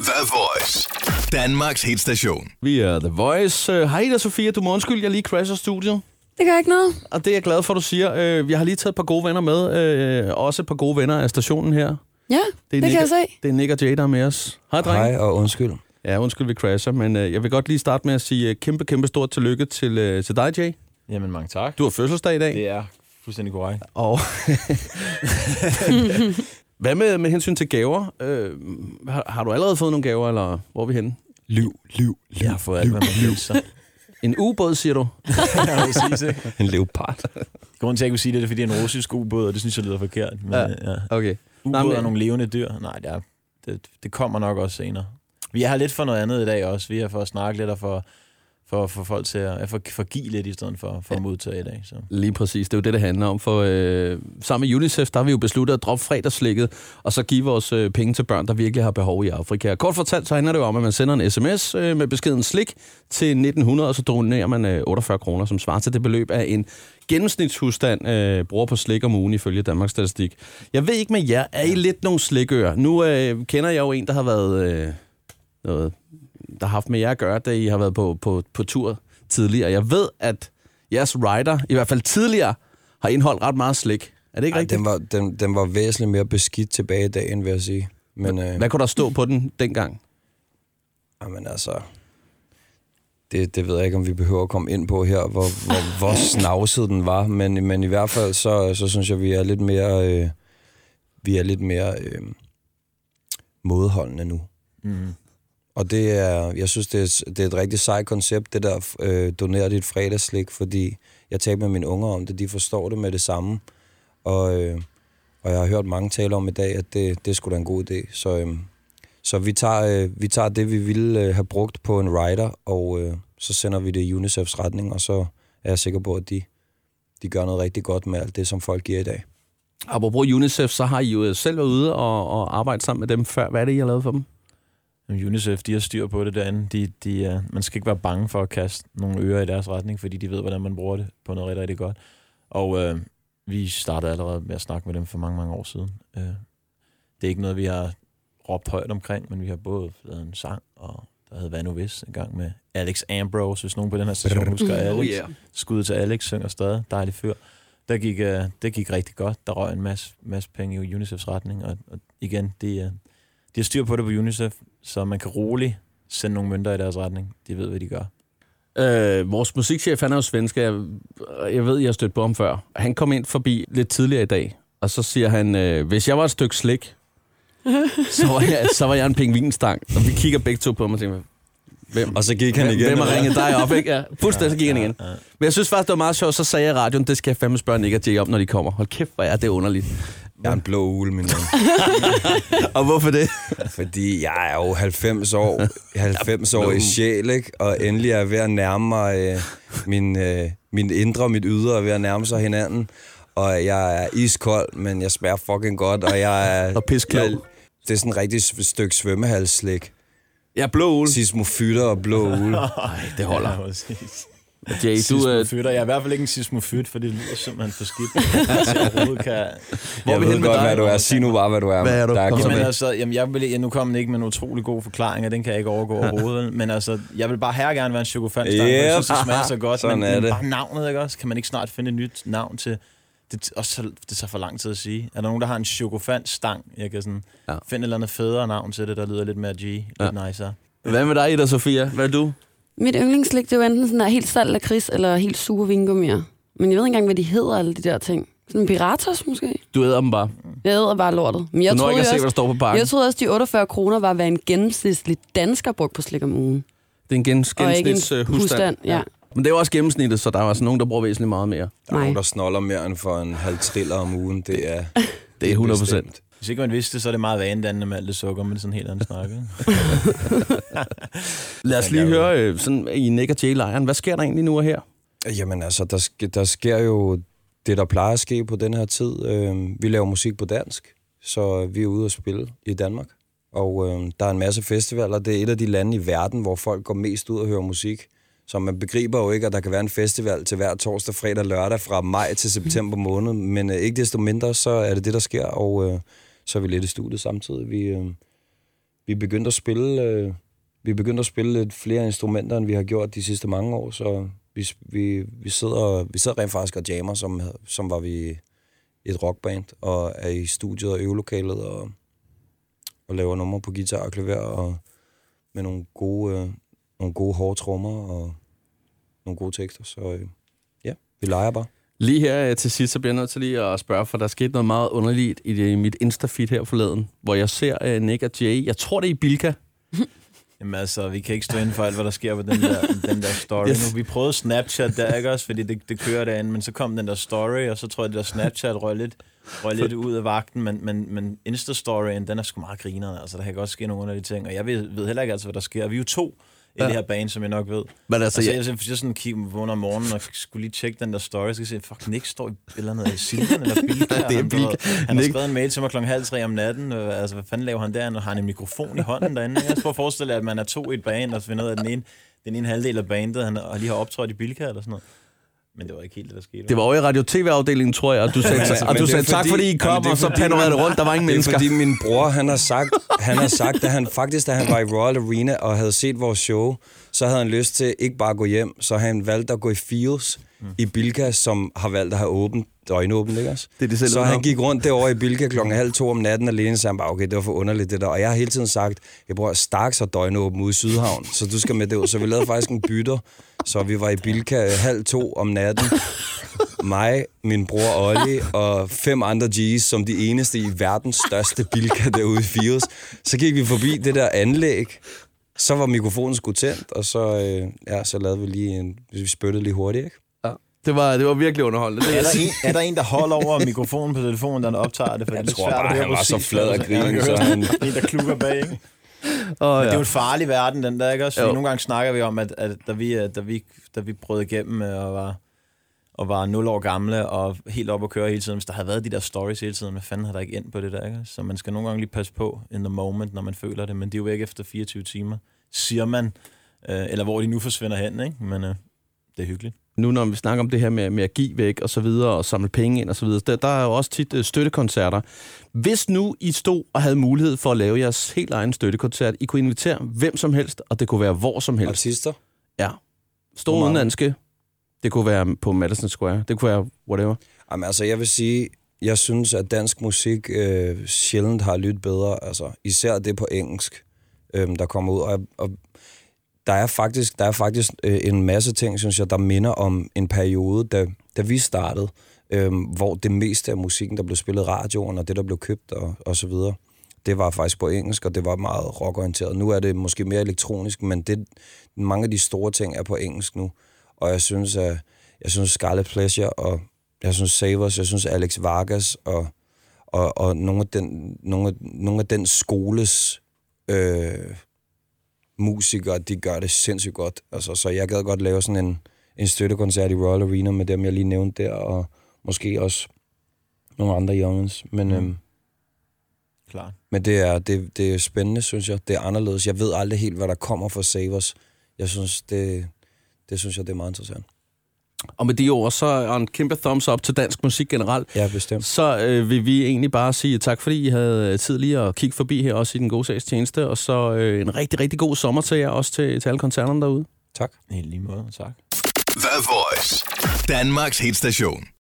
The Voice. Danmarks hitstation. Vi er The Voice. Øh, Hej Ida Sofia, du må undskylde, jeg lige crasher studiet. Det gør ikke noget. Og det er jeg glad for, du siger. Øh, Jeg har lige taget et par gode venner med. øh, Også et par gode venner af stationen her. Ja, det, det Nick, kan jeg se. Det er Nick og Jay, der er med os. Hej, drenge. Hej og undskyld. Ja, undskyld, vi crasher, men øh, jeg vil godt lige starte med at sige øh, kæmpe, kæmpe stort tillykke til, øh, til dig, Jay. Jamen, mange tak. Du har fødselsdag i dag. Det er fuldstændig korrekt. Og hvad med, med hensyn til gaver? Øh, har, har du allerede fået nogle gaver, eller hvor er vi henne? Liv, liv, liv. Jeg har fået alt, hvad man sig. En ubåd, siger du? En leopard. Grunden til, at jeg kunne sige det, det er, fordi det er en russisk ubåd, og det synes jeg lyder forkert. Men, Ja. ja. Okay. Ubåd men- er nogle levende dyr. Nej, det, er, det, det kommer nok også senere. Vi her lidt for noget andet i dag også. Vi er for at snakke lidt og for, for, for folk til at for, for give lidt i stedet for, for at modtage i dag. Så. Lige præcis, det er jo det, det handler om. For øh, sammen med UNICEF, der har vi jo besluttet at droppe fredagslægget, og så give vores øh, penge til børn, der virkelig har behov i Afrika. Kort fortalt, så handler det jo om, at man sender en sms øh, med beskeden slik til 1900, og så donerer man øh, 48 kroner, som svarer til det beløb af en gennemsnitshusstand øh, bruger på slik om ugen ifølge Danmarks Statistik. Jeg ved ikke med jer, er I lidt nogle slikører? Nu øh, kender jeg jo en, der har været øh, noget, der har haft med jer at gøre, da I har været på, på, på tur tidligere. Jeg ved, at jeres rider, i hvert fald tidligere, har indeholdt ret meget slik. Er det ikke Ej, rigtigt? den, var, den, den var væsentligt mere beskidt tilbage i dagen, vil jeg sige. Men, øh, Hvad kunne der stå på den dengang? jamen, altså, det, det ved jeg ikke, om vi behøver at komme ind på her, hvor, hvor, hvor snavset den var. Men, men i hvert fald, så, så synes jeg, vi er lidt mere, øh, vi er lidt mere øh, modholdende nu. Mm. Og det er, jeg synes, det er, det er et rigtig sejt koncept, det der øh, donere dit fredagslik, fordi jeg talte med mine unger om det, de forstår det med det samme. Og, øh, og jeg har hørt mange tale om i dag, at det, det er sgu da en god idé. Så, øh, så vi, tager, øh, vi tager det, vi ville øh, have brugt på en rider, og øh, så sender vi det i UNICEFs retning, og så er jeg sikker på, at de, de gør noget rigtig godt med alt det, som folk giver i dag. Apropos UNICEF, så har I jo selv været ude og, og arbejde sammen med dem før. Hvad er det, I har lavet for dem? UNICEF, de har styr på det derinde. De, de, uh, man skal ikke være bange for at kaste nogle ører i deres retning, fordi de ved, hvordan man bruger det på noget rigtig, rigtig godt. Og uh, vi startede allerede med at snakke med dem for mange, mange år siden. Uh, det er ikke noget, vi har råbt højt omkring, men vi har både lavet en sang, og der hed Hvad nu hvis, en gang med Alex Ambrose, hvis nogen på den her station husker Alex. Oh, yeah. Skud til Alex, synger stadig, dejlig fyr. Der gik, uh, det gik rigtig godt. Der røg en masse, masse penge i UNICEFs retning, og, og igen, de, uh, de har styr på det på UNICEF, så man kan roligt sende nogle mønter i deres retning. De ved, hvad de gør. Øh, vores musikchef, han er jo svensk. Jeg, jeg ved, jeg har stødt på ham før. Han kom ind forbi lidt tidligere i dag, og så siger han, øh, hvis jeg var et stykke slik, så var jeg, så var jeg en pingvinstang. Og vi kigger begge to på ham og tænker, hvem, Og så gik han hvem, igen. hvem har ringet dig op? Ikke? Ja, fuldstændig, så gik han igen. Ja, ja. Men jeg synes faktisk, det var meget sjovt. Så sagde jeg i radioen, det skal jeg fandme spørge Nick og Jay om, når de kommer. Hold kæft, hvor er det underligt. Jeg er en blå ule, min ven. Og hvorfor det? Fordi jeg er jo 90 år, 90 år i sjæl, ikke? Og endelig er jeg ved at nærme mig øh, min, øh, min indre og mit ydre er ved at nærme sig hinanden. Og jeg er iskold, men jeg smager fucking godt, og jeg er... Og pisklog. jeg- Det er sådan et rigtigt stykke svømmehalsslik. Jeg er blå ule. Sismofytter og blå ule. Nej, det holder. Ja, præcis. Jay, du, øh, Sismofytter. Jeg er i hvert fald ikke en sismofyt, for det lyder simpelthen for skidt. Så jeg overhovedet kan... Hvor er Jeg vi ved godt, dig? hvad du er. Sig nu bare, hvad du er. Hvad er du? Der kommet- Jamen altså, jamen jeg vil, ja, nu kom den ikke med en utrolig god forklaring, og den kan jeg ikke overgå overhovedet. Men altså, jeg vil bare her gerne være en chokofantstang, yep. jeg synes, det smager så godt. Sådan men, er men det. bare navnet, ikke også? Kan man ikke snart finde et nyt navn til... Det, også, så- det tager for lang tid at sige. Er der nogen, der har en chokofantstang? Jeg kan sådan Ja. finde et eller andet federe navn til det, der lyder lidt mere G, lidt ja. nicer. Hvad med dig, Ida Sofia? Hvad er du? Mit yndlingsslik, det er jo enten sådan der helt salt lakrids, eller helt sure vingummier. Men jeg ved ikke engang, hvad de hedder, alle de der ting. Sådan piratos måske? Du æder dem bare. Jeg æder bare lortet. Men jeg du troede, ikke at se, jo hvad der også, står på pakken. jeg troede også, de 48 kroner var, hvad en gennemsnitlig dansker brugte på slik om ugen. Det er en gens- en gennemsnits øh, husstand. husstand. Ja. Men det er jo også gennemsnittet, så der er også nogen, der bruger væsentligt meget mere. Der er Nej. nogen, der snoller mere end for en halv triller om ugen. Det er, Det er 100 bestemt. Hvis ikke man vidste det, så er det meget vanedannende med alt det sukker, men det er sådan helt anden snak, ikke? Lad os lige høre øh, sådan, i Nick og Jay-lejren. Hvad sker der egentlig nu og her? Jamen altså, der, sk- der sker jo det, der plejer at ske på den her tid. Øh, vi laver musik på dansk, så vi er ude at spille i Danmark. Og øh, der er en masse festivaler. Det er et af de lande i verden, hvor folk går mest ud og hører musik. Så man begriber jo ikke, at der kan være en festival til hver torsdag, fredag, lørdag fra maj til september måned. Men øh, ikke desto mindre, så er det det, der sker. Og øh, så er vi lidt i studiet samtidig. Vi, øh, vi begyndte at spille, øh, vi begyndte at spille lidt flere instrumenter, end vi har gjort de sidste mange år, så vi, vi, vi, sidder, vi sidder rent faktisk og jammer, som, som var vi et rockband, og er i studiet og øvelokalet, og, og laver numre på guitar og klaver, og med nogle gode, øh, nogle gode hårde trommer, og nogle gode tekster, så øh, ja, vi leger bare. Lige her øh, til sidst, så bliver jeg nødt til lige at spørge, for der skete noget meget underligt i det, mit Insta-feed her forleden, hvor jeg ser uh, Nick og Jay. Jeg tror, det er i Bilka. Jamen altså, vi kan ikke stå inden for alt, hvad der sker på den der, den der story yes. nu. Vi prøvede Snapchat der, ikke også? Fordi det, det kører derinde, men så kom den der story, og så tror jeg, at det der Snapchat røg lidt, røg lidt ud af vagten, men, men, men Insta-storyen, den er sgu meget grinerne. Altså, der kan godt ske nogle underlige ting, og jeg ved, ved heller ikke altså, hvad der sker. Vi er jo to, i ja. det her bane, som jeg nok ved. Men altså, altså jeg, jeg, jeg sådan kigge vågner om morgenen og skulle lige tjekke den der story, så se, fuck, Nick står i eller noget i Silvan eller Bilka. det er Bilka. Han, han har skrevet en mail til mig klokken halv tre om natten. Altså, hvad fanden laver han der? Og har han en mikrofon i hånden derinde? Jeg prøver at forestille at man er to i et bane, og så finder ud af, den ene, den ene halvdel af bandet, han lige har optrådt i Bilka eller sådan noget. Men det var ikke helt det, der skete. Det var over i radio-tv-afdelingen, tror jeg, og du sagde, altså, og du sagde tak, fordi I kom, og så panorerede rundt, der var ingen mennesker. Det er fordi min bror, han har sagt, han har sagt, at han faktisk, da han var i Royal Arena og havde set vores show, så havde han lyst til ikke bare at gå hjem, så han valgte at gå i Fields mm. i Bilka, som har valgt at have åbent, døgnåbent, ikke også? Det er det selv, så han gik rundt derovre i Bilka klokken halv to om natten alene, så han bare, okay, det var for underligt det der. Og jeg har hele tiden sagt, jeg bruger Starks og døgnåben ude i Sydhavn, så du skal med det ud. Så vi lavede faktisk en bytter, så vi var i Bilka halv to om natten. Mig, min bror Olli og fem andre G's som de eneste i verdens største Bilka derude i Fields. Så gik vi forbi det der anlæg, så var mikrofonen sgu tændt, og så, øh, ja, så lavede vi lige en... Vi spyttede lige hurtigt, ikke? Ja. Det var, det var virkelig underholdende. Det er, der en, er der en, der holder over mikrofonen på telefonen, der optager det? For jeg det tror bare, han var så flad og grine. Så han... En, der klukker bag, ikke? Oh, Men det er jo en farlig verden, den der, ikke også? Nogle gange snakker vi om, at, at da, vi, øh, da, vi, da vi brød igennem og var, og var 0 år gamle og helt op at køre hele tiden, hvis der havde været de der stories hele tiden, hvad fanden har der ikke ind på det der, ikke? Så man skal nogle gange lige passe på in the moment, når man føler det, men det er jo ikke efter 24 timer siger man, øh, eller hvor de nu forsvinder hen, ikke? men øh, det er hyggeligt. Nu når vi snakker om det her med, med at give væk og så videre, og samle penge ind og så videre, der, der er jo også tit øh, støttekoncerter. Hvis nu I stod og havde mulighed for at lave jeres helt egen støttekoncert, I kunne invitere hvem som helst, og det kunne være hvor som helst. Artister? Ja. Store udenlandske. Det kunne være på Madison Square. Det kunne være whatever. Jamen altså, jeg vil sige, jeg synes, at dansk musik øh, sjældent har lyttet bedre. Altså, især det på engelsk øhm, der kommer ud. Og, og der er faktisk, der er faktisk øh, en masse ting, synes jeg, der minder om en periode, da, da vi startede, øh, hvor det meste af musikken, der blev spillet radioen, og det, der blev købt og, og så videre, det var faktisk på engelsk, og det var meget rockorienteret. Nu er det måske mere elektronisk, men det, mange af de store ting er på engelsk nu. Og jeg synes, at jeg synes Scarlet Pleasure, og jeg synes Savers, jeg synes Alex Vargas, og, og, og nogle, af den, nogle, af, nogle af den skoles øh, musikere, de gør det sindssygt godt. Altså, så jeg gad godt lave sådan en, en støttekoncert i Royal Arena med dem, jeg lige nævnte der, og måske også nogle andre youngens. Men, mm. øhm, Klar. men det er, det, det er spændende, synes jeg. Det er anderledes. Jeg ved aldrig helt, hvad der kommer fra Savers. Jeg synes, det, det synes jeg, det er meget interessant. Og med de ord, så er en kæmpe thumbs up til dansk musik generelt. Ja, bestemt. Så øh, vil vi egentlig bare sige tak, fordi I havde tid lige at kigge forbi her, også i den gode sags tjeneste. Og så øh, en rigtig, rigtig god sommer til jer, også til, til alle koncerterne derude. Tak. I lige måde, tak. The Voice. Danmarks hitstation.